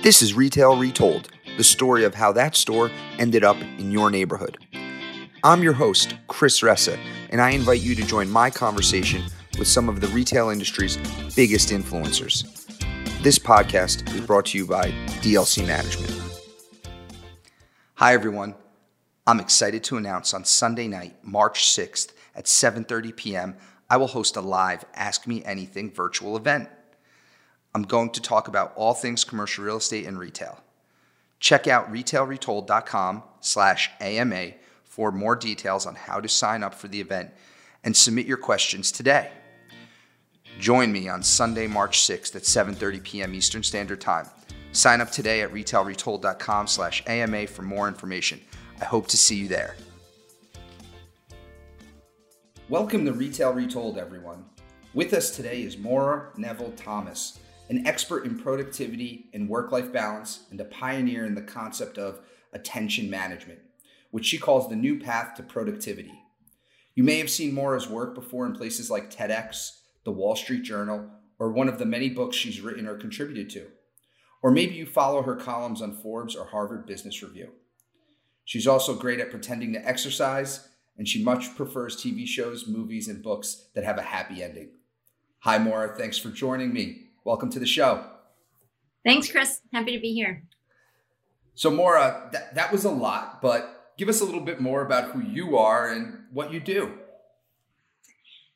This is Retail Retold, the story of how that store ended up in your neighborhood. I'm your host, Chris Ressa, and I invite you to join my conversation with some of the retail industry's biggest influencers. This podcast is brought to you by DLC Management. Hi everyone. I'm excited to announce on Sunday night, March 6th at 7:30 p.m., I will host a live Ask Me Anything virtual event. I'm going to talk about all things commercial real estate and retail. Check out retailretold.com slash AMA for more details on how to sign up for the event and submit your questions today. Join me on Sunday, March 6th at 7.30 p.m. Eastern Standard Time. Sign up today at retailretold.com slash AMA for more information. I hope to see you there. Welcome to Retail Retold, everyone. With us today is Maura Nevel Thomas, an expert in productivity and work life balance, and a pioneer in the concept of attention management, which she calls the new path to productivity. You may have seen Maura's work before in places like TEDx, the Wall Street Journal, or one of the many books she's written or contributed to. Or maybe you follow her columns on Forbes or Harvard Business Review. She's also great at pretending to exercise, and she much prefers TV shows, movies, and books that have a happy ending. Hi, Maura. Thanks for joining me. Welcome to the show. Thanks, Chris. Happy to be here. So, Maura, that, that was a lot, but give us a little bit more about who you are and what you do.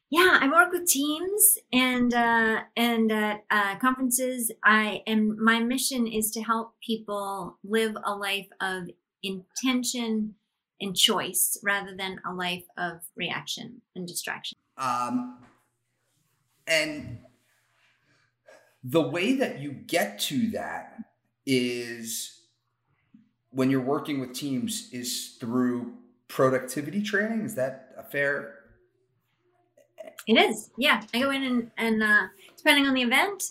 Yeah, I work with teams and uh, and at uh, conferences. I am my mission is to help people live a life of intention and choice rather than a life of reaction and distraction. Um, and the way that you get to that is when you're working with teams is through productivity training. Is that a fair? It is. Yeah. I go in and, and uh, depending on the event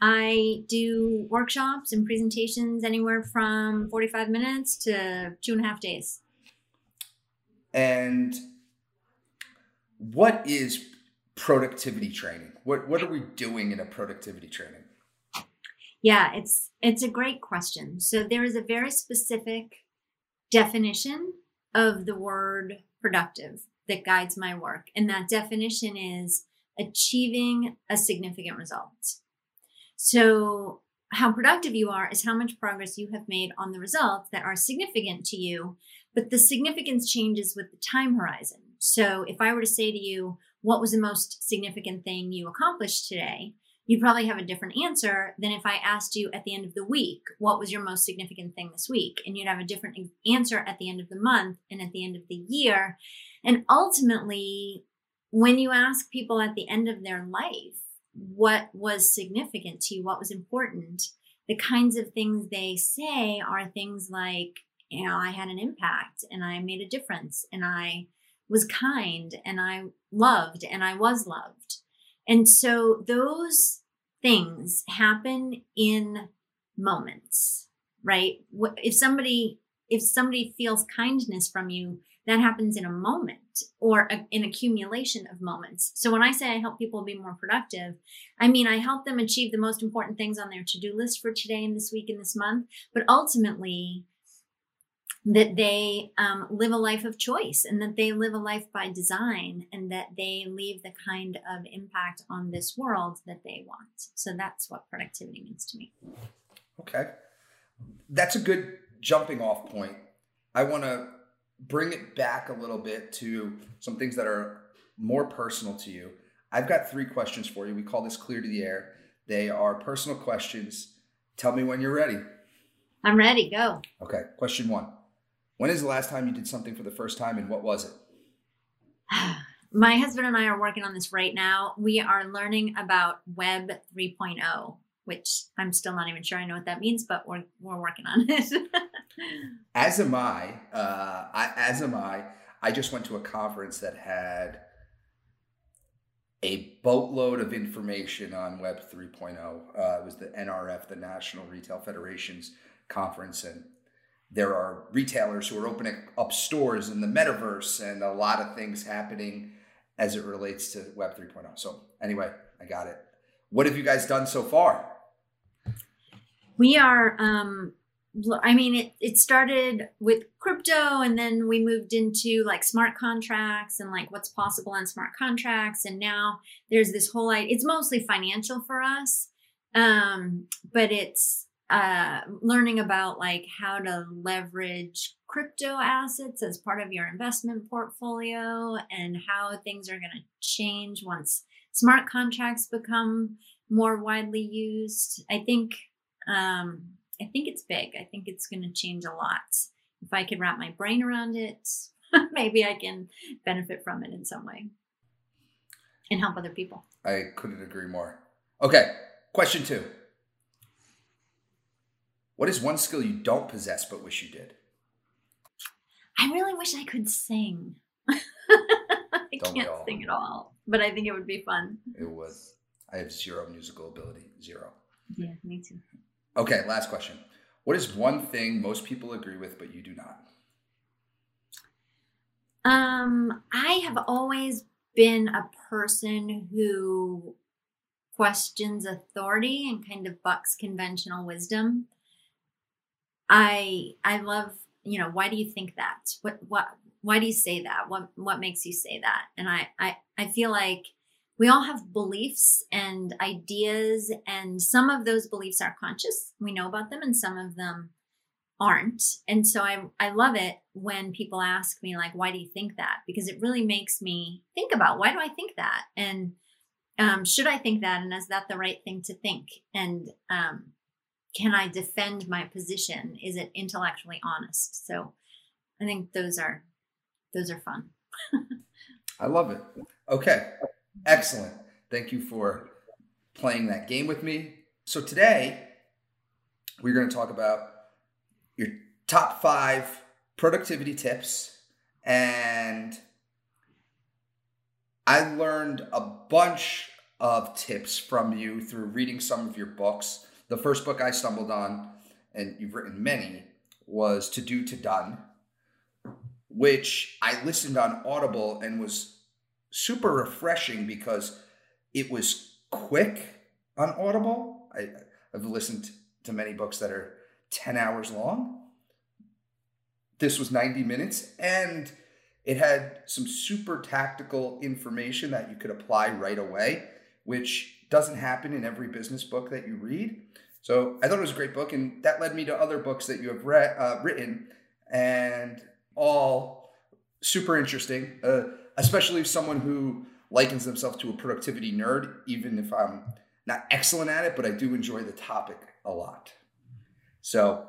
i do workshops and presentations anywhere from 45 minutes to two and a half days. And what is productivity training? What what are we doing in a productivity training? Yeah, it's it's a great question. So there is a very specific definition of the word productive that guides my work. And that definition is achieving a significant result. So how productive you are is how much progress you have made on the results that are significant to you, but the significance changes with the time horizon. So if I were to say to you, what was the most significant thing you accomplished today? You'd probably have a different answer than if I asked you at the end of the week, what was your most significant thing this week? And you'd have a different answer at the end of the month and at the end of the year. And ultimately, when you ask people at the end of their life, what was significant to you, what was important, the kinds of things they say are things like, you know, I had an impact and I made a difference and I was kind and I loved and I was loved. And so those things happen in moments, right? If somebody if somebody feels kindness from you, that happens in a moment or a, an accumulation of moments. So when I say I help people be more productive, I mean I help them achieve the most important things on their to-do list for today and this week and this month, but ultimately that they um, live a life of choice and that they live a life by design and that they leave the kind of impact on this world that they want. So that's what productivity means to me. Okay. That's a good jumping off point. I want to bring it back a little bit to some things that are more personal to you. I've got three questions for you. We call this clear to the air. They are personal questions. Tell me when you're ready. I'm ready. Go. Okay. Question one when is the last time you did something for the first time and what was it? My husband and I are working on this right now. We are learning about Web 3.0, which I'm still not even sure I know what that means, but we're, we're working on it. as am I, uh, I. As am I. I just went to a conference that had a boatload of information on Web 3.0. Uh, it was the NRF, the National Retail Federation's conference, and there are retailers who are opening up stores in the metaverse and a lot of things happening as it relates to Web 3.0. So, anyway, I got it. What have you guys done so far? We are um I mean, it, it started with crypto and then we moved into like smart contracts and like what's possible on smart contracts. And now there's this whole, it's mostly financial for us. Um, but it's, uh, learning about like how to leverage crypto assets as part of your investment portfolio and how things are going to change once smart contracts become more widely used. I think, um, I think it's big. I think it's going to change a lot. If I could wrap my brain around it, maybe I can benefit from it in some way and help other people. I couldn't agree more. Okay, question two. What is one skill you don't possess but wish you did? I really wish I could sing. I don't can't sing at all, but I think it would be fun. It was. I have zero musical ability. Zero. Yeah, me too. Okay, last question. What is one thing most people agree with, but you do not? Um, I have always been a person who questions authority and kind of bucks conventional wisdom. I I love, you know, why do you think that? What what why do you say that? What what makes you say that? And I I I feel like we all have beliefs and ideas, and some of those beliefs are conscious. We know about them, and some of them aren't. And so I, I love it when people ask me, like, why do you think that? Because it really makes me think about why do I think that? And um, should I think that? And is that the right thing to think? And um, can I defend my position? Is it intellectually honest? So I think those are those are fun. I love it. Okay. Excellent. Thank you for playing that game with me. So today, we're going to talk about your top five productivity tips. And I learned a bunch of tips from you through reading some of your books. The first book I stumbled on, and you've written many, was To Do to Done, which I listened on Audible and was super refreshing because it was quick on Audible. I, I've listened to many books that are 10 hours long. This was 90 minutes and it had some super tactical information that you could apply right away, which doesn't happen in every business book that you read. So I thought it was a great book, and that led me to other books that you have read, uh, written, and all super interesting. Uh, especially someone who likens themselves to a productivity nerd, even if I'm not excellent at it, but I do enjoy the topic a lot. So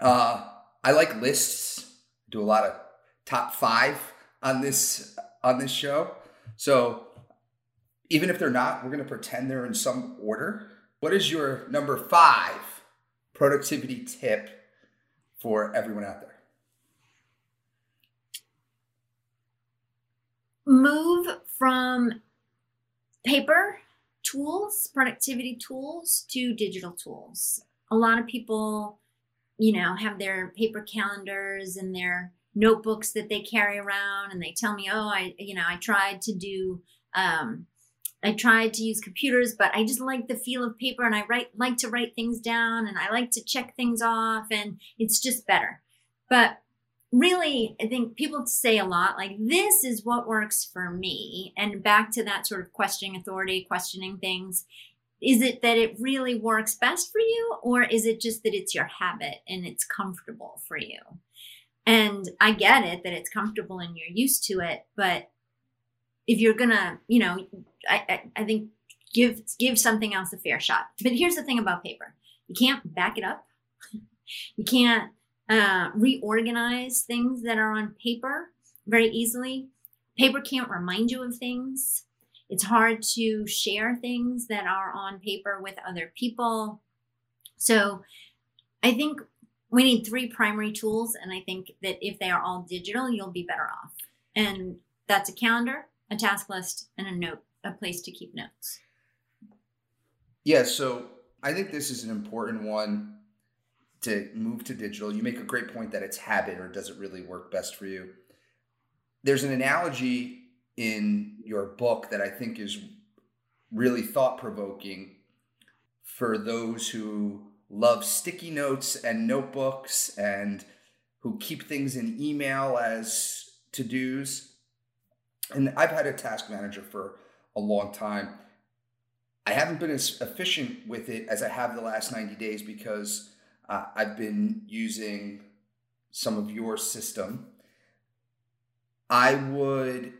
uh, I like lists. Do a lot of top five on this on this show. So even if they're not, we're going to pretend they're in some order. What is your number five productivity tip for everyone out there? move from paper tools, productivity tools, to digital tools. A lot of people, you know, have their paper calendars and their notebooks that they carry around and they tell me, oh, I, you know, I tried to do, um, I tried to use computers, but I just like the feel of paper and I write, like to write things down and I like to check things off and it's just better. But really, I think people say a lot like, this is what works for me. And back to that sort of questioning authority, questioning things. Is it that it really works best for you, or is it just that it's your habit and it's comfortable for you? And I get it that it's comfortable and you're used to it, but if you're gonna, you know, I, I, I think give give something else a fair shot. But here's the thing about paper: you can't back it up. you can't uh, reorganize things that are on paper very easily. Paper can't remind you of things. It's hard to share things that are on paper with other people. So I think we need three primary tools. And I think that if they are all digital, you'll be better off. And that's a calendar, a task list, and a note, a place to keep notes. Yeah. So I think this is an important one to move to digital. You make a great point that it's habit or does it really work best for you? There's an analogy in your book that I think is really thought provoking for those who love sticky notes and notebooks and who keep things in email as to dos. And I've had a task manager for a long time. I haven't been as efficient with it as I have the last 90 days because uh, I've been using some of your system. I would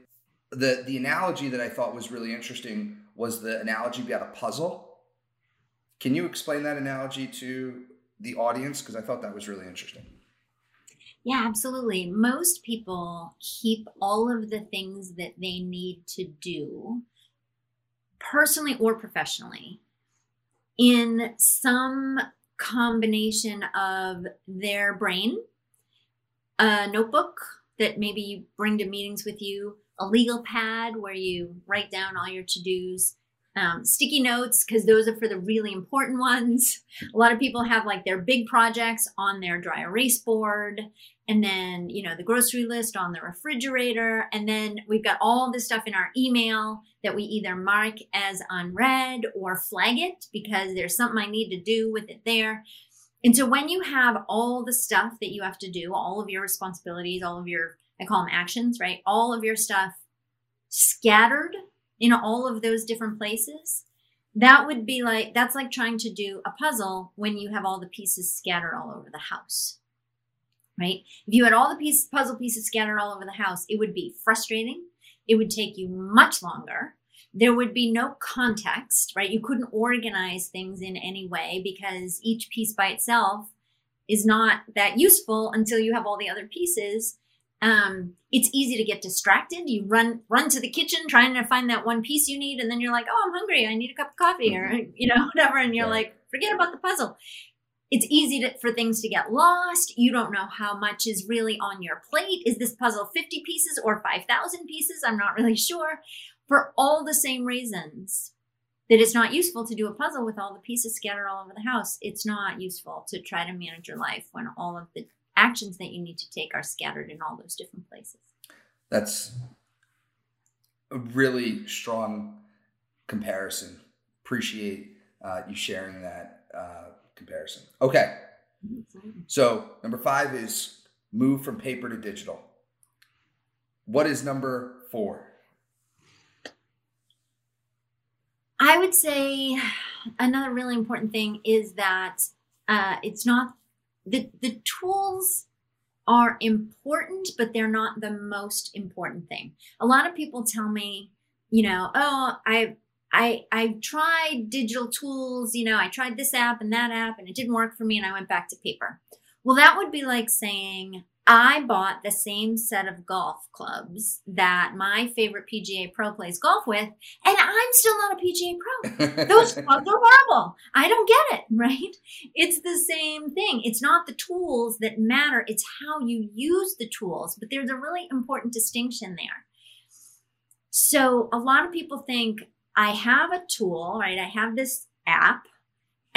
the the analogy that I thought was really interesting was the analogy about a puzzle. Can you explain that analogy to the audience because I thought that was really interesting. Yeah, absolutely. Most people keep all of the things that they need to do personally or professionally in some combination of their brain, a notebook that maybe you bring to meetings with you, a legal pad where you write down all your to dos, um, sticky notes because those are for the really important ones. A lot of people have like their big projects on their dry erase board, and then you know the grocery list on the refrigerator, and then we've got all this stuff in our email that we either mark as unread or flag it because there's something I need to do with it there. And so when you have all the stuff that you have to do, all of your responsibilities, all of your I call them actions, right? All of your stuff scattered in all of those different places, that would be like, that's like trying to do a puzzle when you have all the pieces scattered all over the house, right? If you had all the piece, puzzle pieces scattered all over the house, it would be frustrating. It would take you much longer. There would be no context, right? You couldn't organize things in any way because each piece by itself is not that useful until you have all the other pieces um, it's easy to get distracted. You run run to the kitchen trying to find that one piece you need, and then you're like, "Oh, I'm hungry. I need a cup of coffee," or mm-hmm. you know, whatever. And you're like, "Forget about the puzzle." It's easy to, for things to get lost. You don't know how much is really on your plate. Is this puzzle 50 pieces or 5,000 pieces? I'm not really sure. For all the same reasons that it's not useful to do a puzzle with all the pieces scattered all over the house. It's not useful to try to manage your life when all of the actions that you need to take are scattered in all those different places. That's a really strong comparison. Appreciate uh, you sharing that uh, comparison. Okay. So, number five is move from paper to digital. What is number four? I would say another really important thing is that uh, it's not the the tools are important, but they're not the most important thing. A lot of people tell me, you know, oh, I I I tried digital tools, you know, I tried this app and that app and it didn't work for me and I went back to paper. Well, that would be like saying I bought the same set of golf clubs that my favorite PGA pro plays golf with, and I'm still not a PGA pro. Those clubs are horrible. I don't get it, right? It's the same thing. It's not the tools that matter, it's how you use the tools. But there's a really important distinction there. So a lot of people think I have a tool, right? I have this app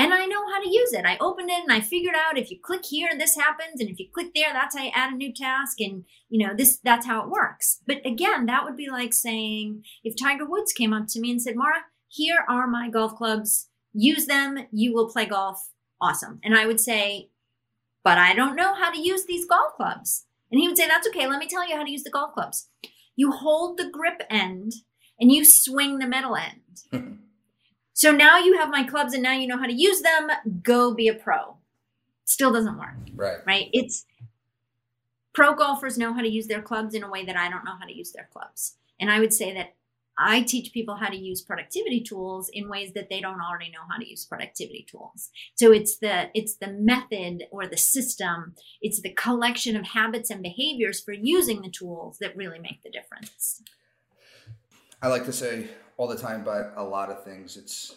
and I know how to use it. I opened it and I figured out if you click here, this happens, and if you click there, that's how you add a new task, and you know this that's how it works. But again, that would be like saying if Tiger Woods came up to me and said, "Maura, here are my golf clubs. Use them. You will play golf. Awesome." And I would say, "But I don't know how to use these golf clubs." And he would say, "That's okay. Let me tell you how to use the golf clubs. You hold the grip end and you swing the metal end." So now you have my clubs and now you know how to use them. Go be a pro. Still doesn't work. Right. Right. It's pro golfers know how to use their clubs in a way that I don't know how to use their clubs. And I would say that I teach people how to use productivity tools in ways that they don't already know how to use productivity tools. So it's the it's the method or the system, it's the collection of habits and behaviors for using the tools that really make the difference. I like to say all the time, but a lot of things it's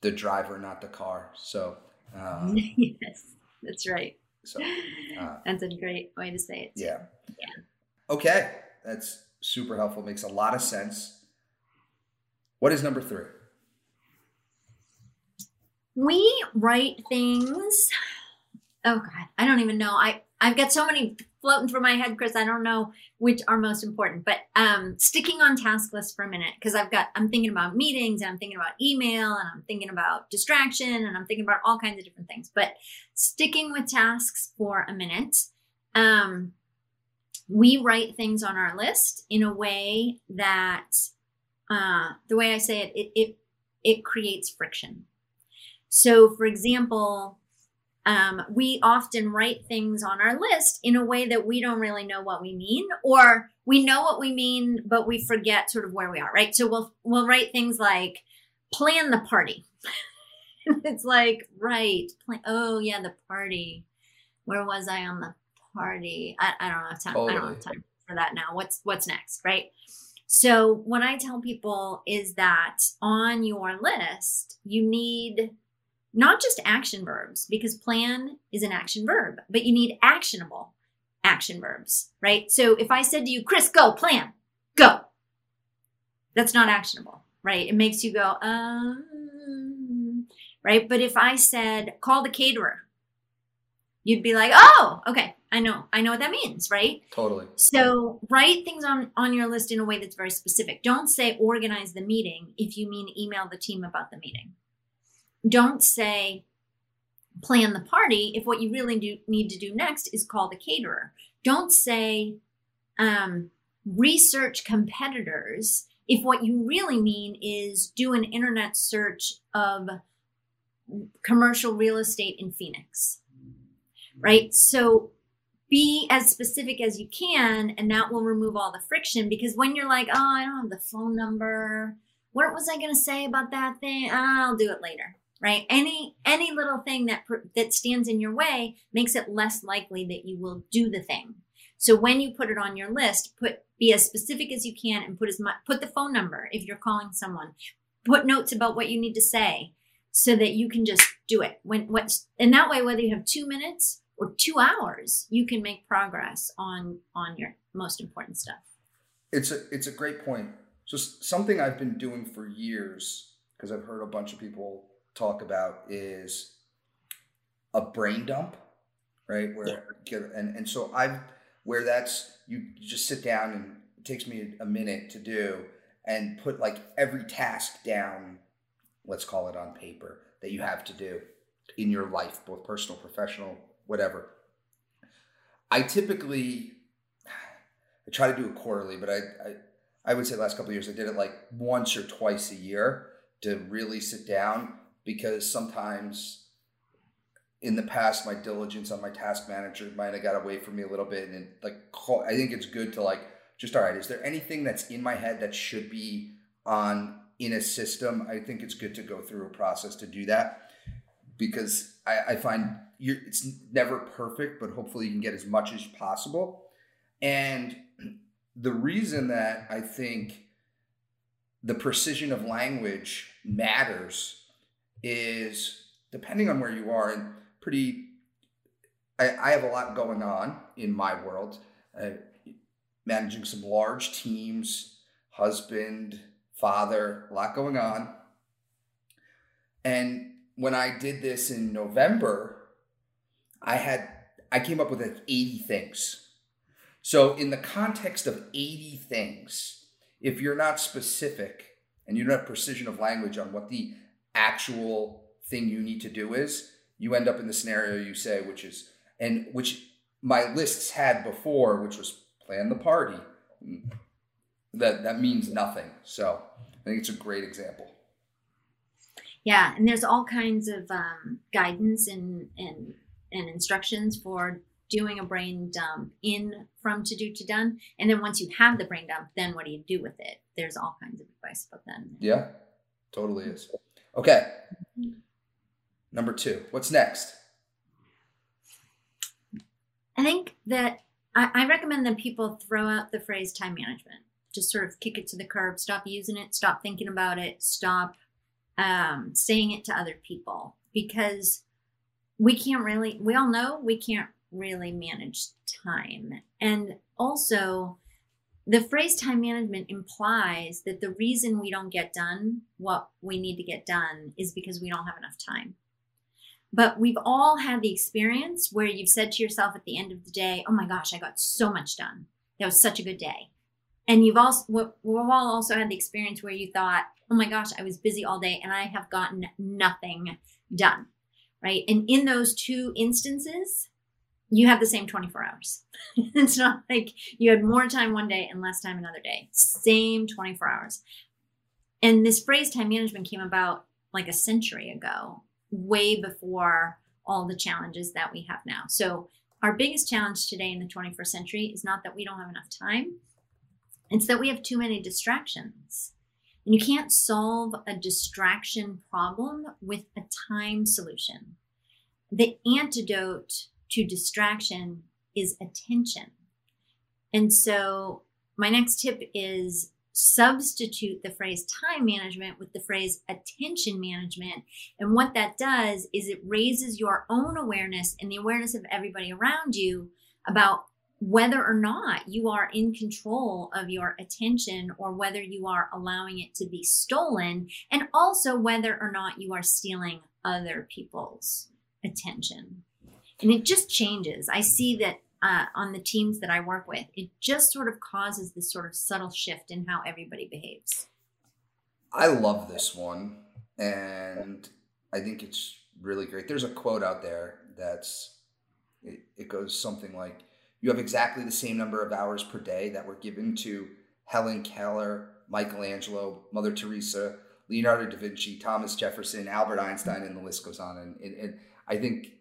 the driver, not the car. So um, yes, that's right. So uh, that's a great way to say it. Yeah. Yeah. Okay, that's super helpful. Makes a lot of sense. What is number three? We write things. Oh God, I don't even know. I I've got so many floating through my head, Chris. I don't know which are most important, but um, sticking on task lists for a minute because I've got I'm thinking about meetings and I'm thinking about email and I'm thinking about distraction and I'm thinking about all kinds of different things. But sticking with tasks for a minute, um, we write things on our list in a way that uh, the way I say it, it it it creates friction. So, for example, um, we often write things on our list in a way that we don't really know what we mean, or we know what we mean, but we forget sort of where we are, right? So we'll we'll write things like plan the party. it's like right, plan, oh yeah, the party. Where was I on the party? I, I don't have time. Totally. I don't have time for that now. What's what's next, right? So what I tell people is that on your list, you need not just action verbs, because plan is an action verb, but you need actionable action verbs, right? So if I said to you, Chris, go, plan, go, that's not actionable, right? It makes you go, um, right? But if I said, call the caterer, you'd be like, oh, okay, I know, I know what that means, right? Totally. So write things on on your list in a way that's very specific. Don't say organize the meeting if you mean email the team about the meeting don't say plan the party if what you really do, need to do next is call the caterer. Don't say um, research competitors if what you really mean is do an internet search of commercial real estate in Phoenix. Right? So be as specific as you can, and that will remove all the friction because when you're like, oh, I don't have the phone number. What was I going to say about that thing? I'll do it later right? Any any little thing that that stands in your way makes it less likely that you will do the thing. So when you put it on your list put be as specific as you can and put as much put the phone number if you're calling someone. Put notes about what you need to say so that you can just do it. When what's and that way whether you have two minutes or two hours you can make progress on on your most important stuff. It's a it's a great point. Just something i've been doing for years because i've heard a bunch of people talk about is a brain dump, right? Where yeah. and and so I've where that's you just sit down and it takes me a minute to do and put like every task down, let's call it on paper that you have to do in your life, both personal, professional, whatever. I typically I try to do it quarterly, but I, I I would say last couple of years I did it like once or twice a year to really sit down because sometimes in the past my diligence on my task manager might have got away from me a little bit and like i think it's good to like just all right is there anything that's in my head that should be on in a system? I think it's good to go through a process to do that because i, I find it's never perfect but hopefully you can get as much as possible. And the reason that i think the precision of language matters is depending on where you are and pretty I, I have a lot going on in my world. Uh, managing some large teams husband father a lot going on. And when i did this in november i had i came up with like 80 things. So in the context of 80 things if you're not specific and you don't have precision of language on what the actual thing you need to do is, you end up in the scenario you say, which is, and which my lists had before, which was plan the party. That that means nothing. So I think it's a great example. Yeah, and there's all kinds of um, guidance and, and and instructions for doing a brain dump in from to do to done. And then once you have the brain dump, then what do you do with it? There's all kinds of advice about that. Yeah, totally is. Okay. Number two. What's next? I think that I, I, recommend that people throw out the phrase time management. Just sort of kick it to the curb, stop using it, stop thinking about it, stop um, saying it to other people because we can't really, we all know we can't really manage time. And also, the phrase time management implies that the reason we don't get done what we need to get done is because we don't have enough time. But we've all had the experience where you've said to yourself at the end of the day, oh my gosh, I got so much done. That was such a good day. And you've also, we've all also had the experience where you thought, oh my gosh, I was busy all day and I have gotten nothing done. Right. And in those two instances, you have the same 24 hours. it's not like you had more time one day and less time another day. Same 24 hours. And this phrase time management came about like a century ago, way before all the challenges that we have now. So, our biggest challenge today in the 21st century is not that we don't have enough time, it's that we have too many distractions. And you can't solve a distraction problem with a time solution. The antidote to distraction is attention. And so, my next tip is substitute the phrase time management with the phrase attention management. And what that does is it raises your own awareness and the awareness of everybody around you about whether or not you are in control of your attention or whether you are allowing it to be stolen, and also whether or not you are stealing other people's attention. And it just changes. I see that uh, on the teams that I work with, it just sort of causes this sort of subtle shift in how everybody behaves. I love this one, and I think it's really great. There's a quote out there that's it, it goes something like, "You have exactly the same number of hours per day that were given to Helen Keller, Michelangelo, Mother Teresa, Leonardo da Vinci, Thomas Jefferson, Albert Einstein, and the list goes on." And, and, and I think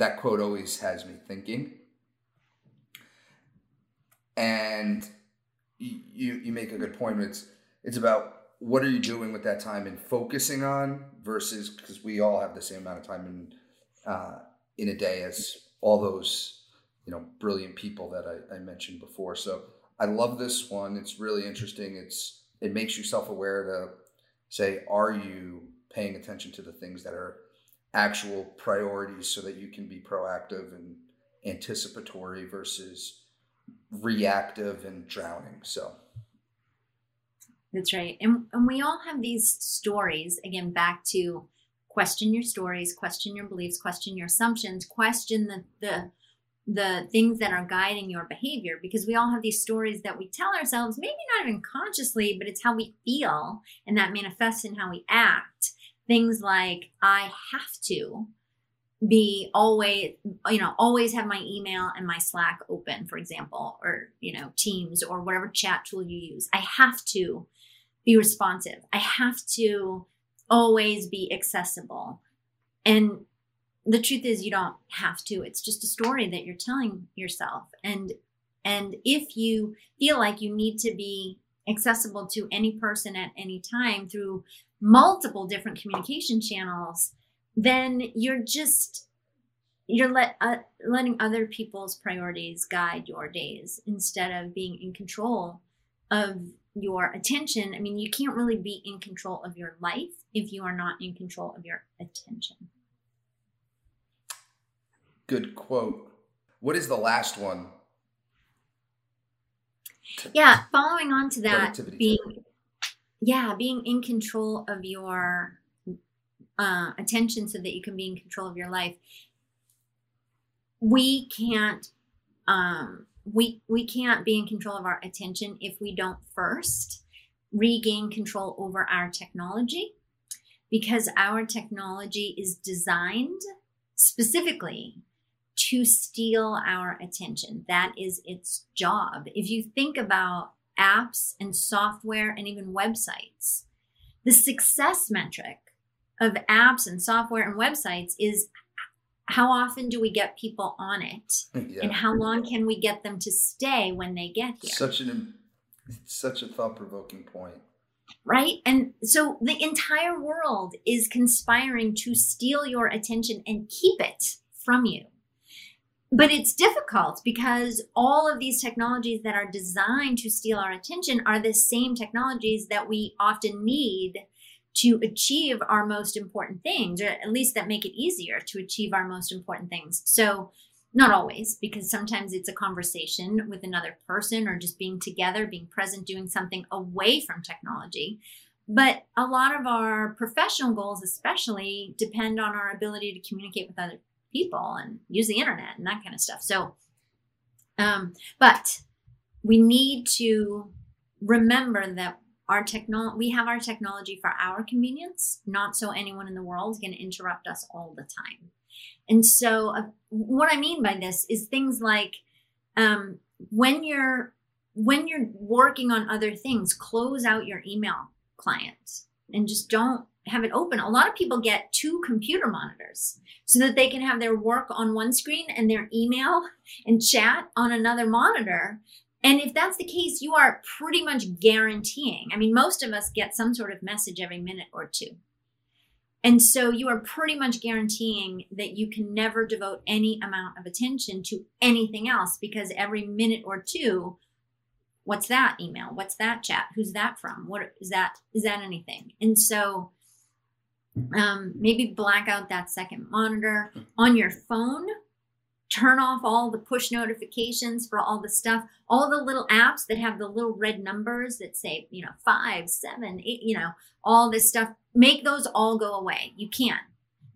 that quote always has me thinking and you you make a good point. It's it's about what are you doing with that time and focusing on versus because we all have the same amount of time in uh, in a day as all those you know brilliant people that I, I mentioned before. So I love this one. It's really interesting. It's it makes you self aware to say, are you paying attention to the things that are actual priorities so that you can be proactive and anticipatory versus reactive and drowning. So that's right. And, and we all have these stories, again, back to question your stories, question your beliefs, question your assumptions, question the, the, the things that are guiding your behavior because we all have these stories that we tell ourselves, maybe not even consciously, but it's how we feel and that manifests in how we act. Things like, I have to, be always you know always have my email and my slack open for example or you know teams or whatever chat tool you use. I have to be responsive. I have to always be accessible. And the truth is you don't have to. It's just a story that you're telling yourself. And and if you feel like you need to be accessible to any person at any time through multiple different communication channels then you're just you're let uh, letting other people's priorities guide your days instead of being in control of your attention. I mean, you can't really be in control of your life if you are not in control of your attention. Good quote. What is the last one? Yeah, following on to that, being yeah, being in control of your uh, attention so that you can be in control of your life. We can't um, we we can't be in control of our attention if we don't first regain control over our technology because our technology is designed specifically to steal our attention. That is its job. If you think about apps and software and even websites, the success metric of apps and software and websites is how often do we get people on it? Yeah. and how long can we get them to stay when they get here? Such an such a thought-provoking point. Right? And so the entire world is conspiring to steal your attention and keep it from you but it's difficult because all of these technologies that are designed to steal our attention are the same technologies that we often need to achieve our most important things, or at least that make it easier to achieve our most important things. So, not always, because sometimes it's a conversation with another person or just being together, being present, doing something away from technology. But a lot of our professional goals, especially, depend on our ability to communicate with other people and use the internet and that kind of stuff. So, um, but we need to remember that our technology we have our technology for our convenience not so anyone in the world is going to interrupt us all the time and so uh, what i mean by this is things like um, when you're when you're working on other things close out your email client and just don't have it open a lot of people get two computer monitors so that they can have their work on one screen and their email and chat on another monitor and if that's the case, you are pretty much guaranteeing. I mean, most of us get some sort of message every minute or two. And so you are pretty much guaranteeing that you can never devote any amount of attention to anything else because every minute or two, what's that email? What's that chat? Who's that from? What is that? Is that anything? And so um, maybe black out that second monitor on your phone turn off all the push notifications for all the stuff, all the little apps that have the little red numbers that say, you know, five, seven, eight, you know, all this stuff. Make those all go away. You can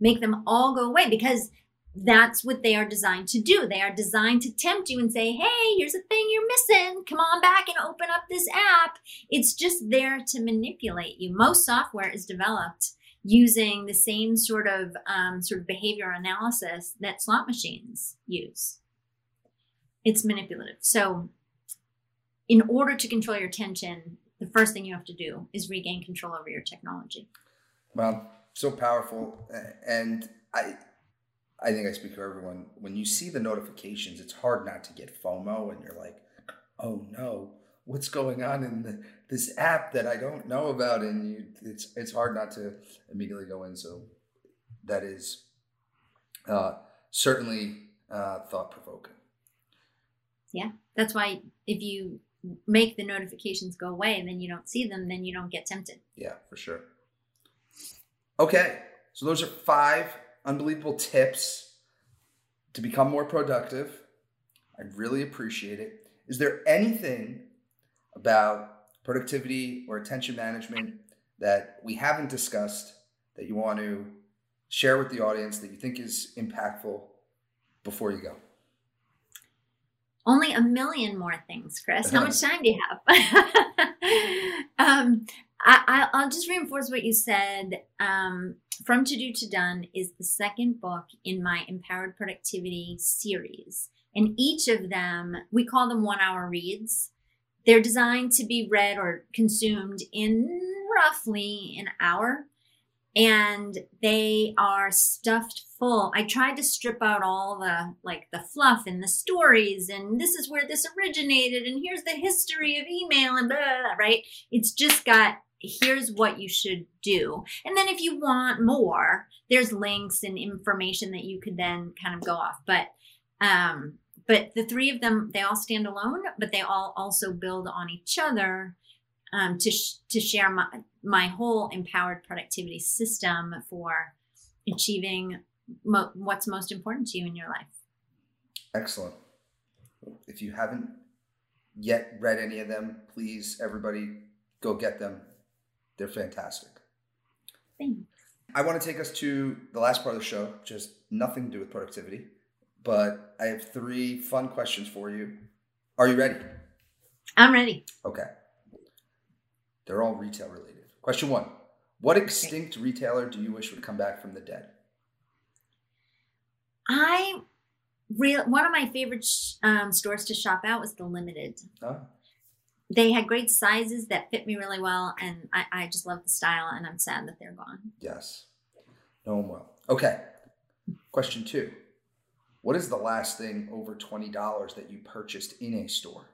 make them all go away because that's what they are designed to do. They are designed to tempt you and say, hey, here's a thing you're missing. Come on back and open up this app. It's just there to manipulate you. Most software is developed using the same sort of um, sort of behavior analysis that slot machines use. It's manipulative. So, in order to control your attention, the first thing you have to do is regain control over your technology. Well, so powerful, and I, I think I speak for everyone. When you see the notifications, it's hard not to get FOMO, and you're like, "Oh no, what's going on in the, this app that I don't know about, and you, it's it's hard not to immediately go in. So that is uh, certainly uh, thought provoking. Yeah, that's why if you make the notifications go away and then you don't see them, then you don't get tempted. Yeah, for sure. Okay, so those are five unbelievable tips to become more productive. I really appreciate it. Is there anything about productivity or attention management that we haven't discussed that you want to share with the audience that you think is impactful before you go? Only a million more things, Chris. How much time do you have? um, I, will just reinforce what you said. Um, From To Do to Done is the second book in my Empowered Productivity series. And each of them, we call them one hour reads. They're designed to be read or consumed in roughly an hour. And they are stuffed full. I tried to strip out all the like the fluff and the stories, and this is where this originated, and here's the history of email and blah, blah, blah right? It's just got here's what you should do. And then if you want more, there's links and information that you could then kind of go off. But um, but the three of them they all stand alone but they all also build on each other um, to sh- to share my my whole empowered productivity system for achieving mo- what's most important to you in your life. Excellent. If you haven't yet read any of them please everybody go get them. They're fantastic. Thanks. I want to take us to the last part of the show just nothing to do with productivity but I have three fun questions for you. Are you ready? I'm ready. Okay. They're all retail related. Question one What extinct retailer do you wish would come back from the dead? I real one of my favorite sh- um, stores to shop at was the Limited. Oh. They had great sizes that fit me really well, and I, I just love the style. And I'm sad that they're gone. Yes, know them well. Okay. Question two what is the last thing over $20 that you purchased in a store?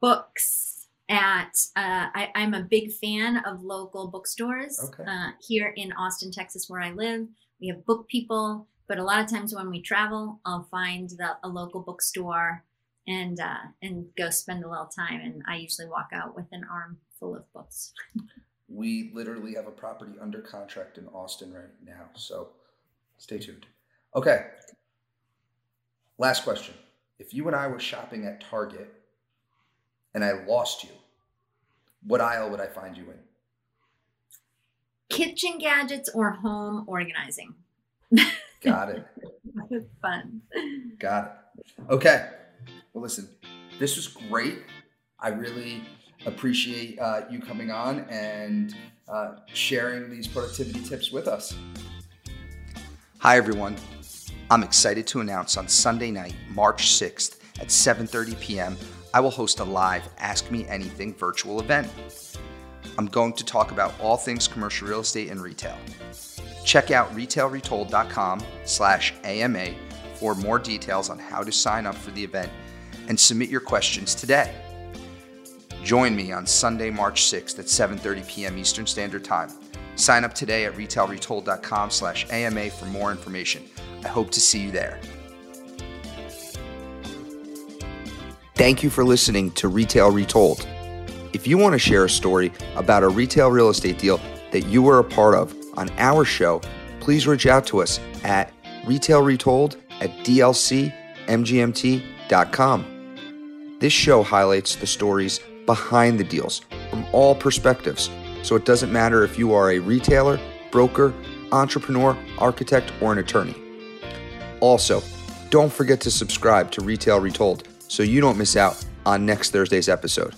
Books at, uh, I, am a big fan of local bookstores. Okay. Uh, here in Austin, Texas, where I live, we have BookPeople, but a lot of times when we travel, I'll find the, a local bookstore and uh, and go spend a little time. And I usually walk out with an arm full of books. we literally have a property under contract in Austin right now, so Stay tuned. Okay. Last question. If you and I were shopping at Target and I lost you, what aisle would I find you in? Kitchen gadgets or home organizing. Got it. Fun. Got it. Okay. Well, listen, this was great. I really appreciate uh, you coming on and uh, sharing these productivity tips with us. Hi, everyone. I'm excited to announce on Sunday night, March 6th at 7:30 p.m., I will host a live Ask Me Anything virtual event. I'm going to talk about all things commercial real estate and retail. Check out retailretold.com slash AMA for more details on how to sign up for the event and submit your questions today. Join me on Sunday, March 6th at 7.30 p.m. Eastern Standard Time. Sign up today at retailretold.com slash AMA for more information. I hope to see you there. Thank you for listening to Retail Retold. If you want to share a story about a retail real estate deal that you were a part of on our show, please reach out to us at retailretold at dlcmgmt.com. This show highlights the stories behind the deals from all perspectives, so it doesn't matter if you are a retailer, broker, entrepreneur, architect, or an attorney. Also, don't forget to subscribe to Retail Retold so you don't miss out on next Thursday's episode.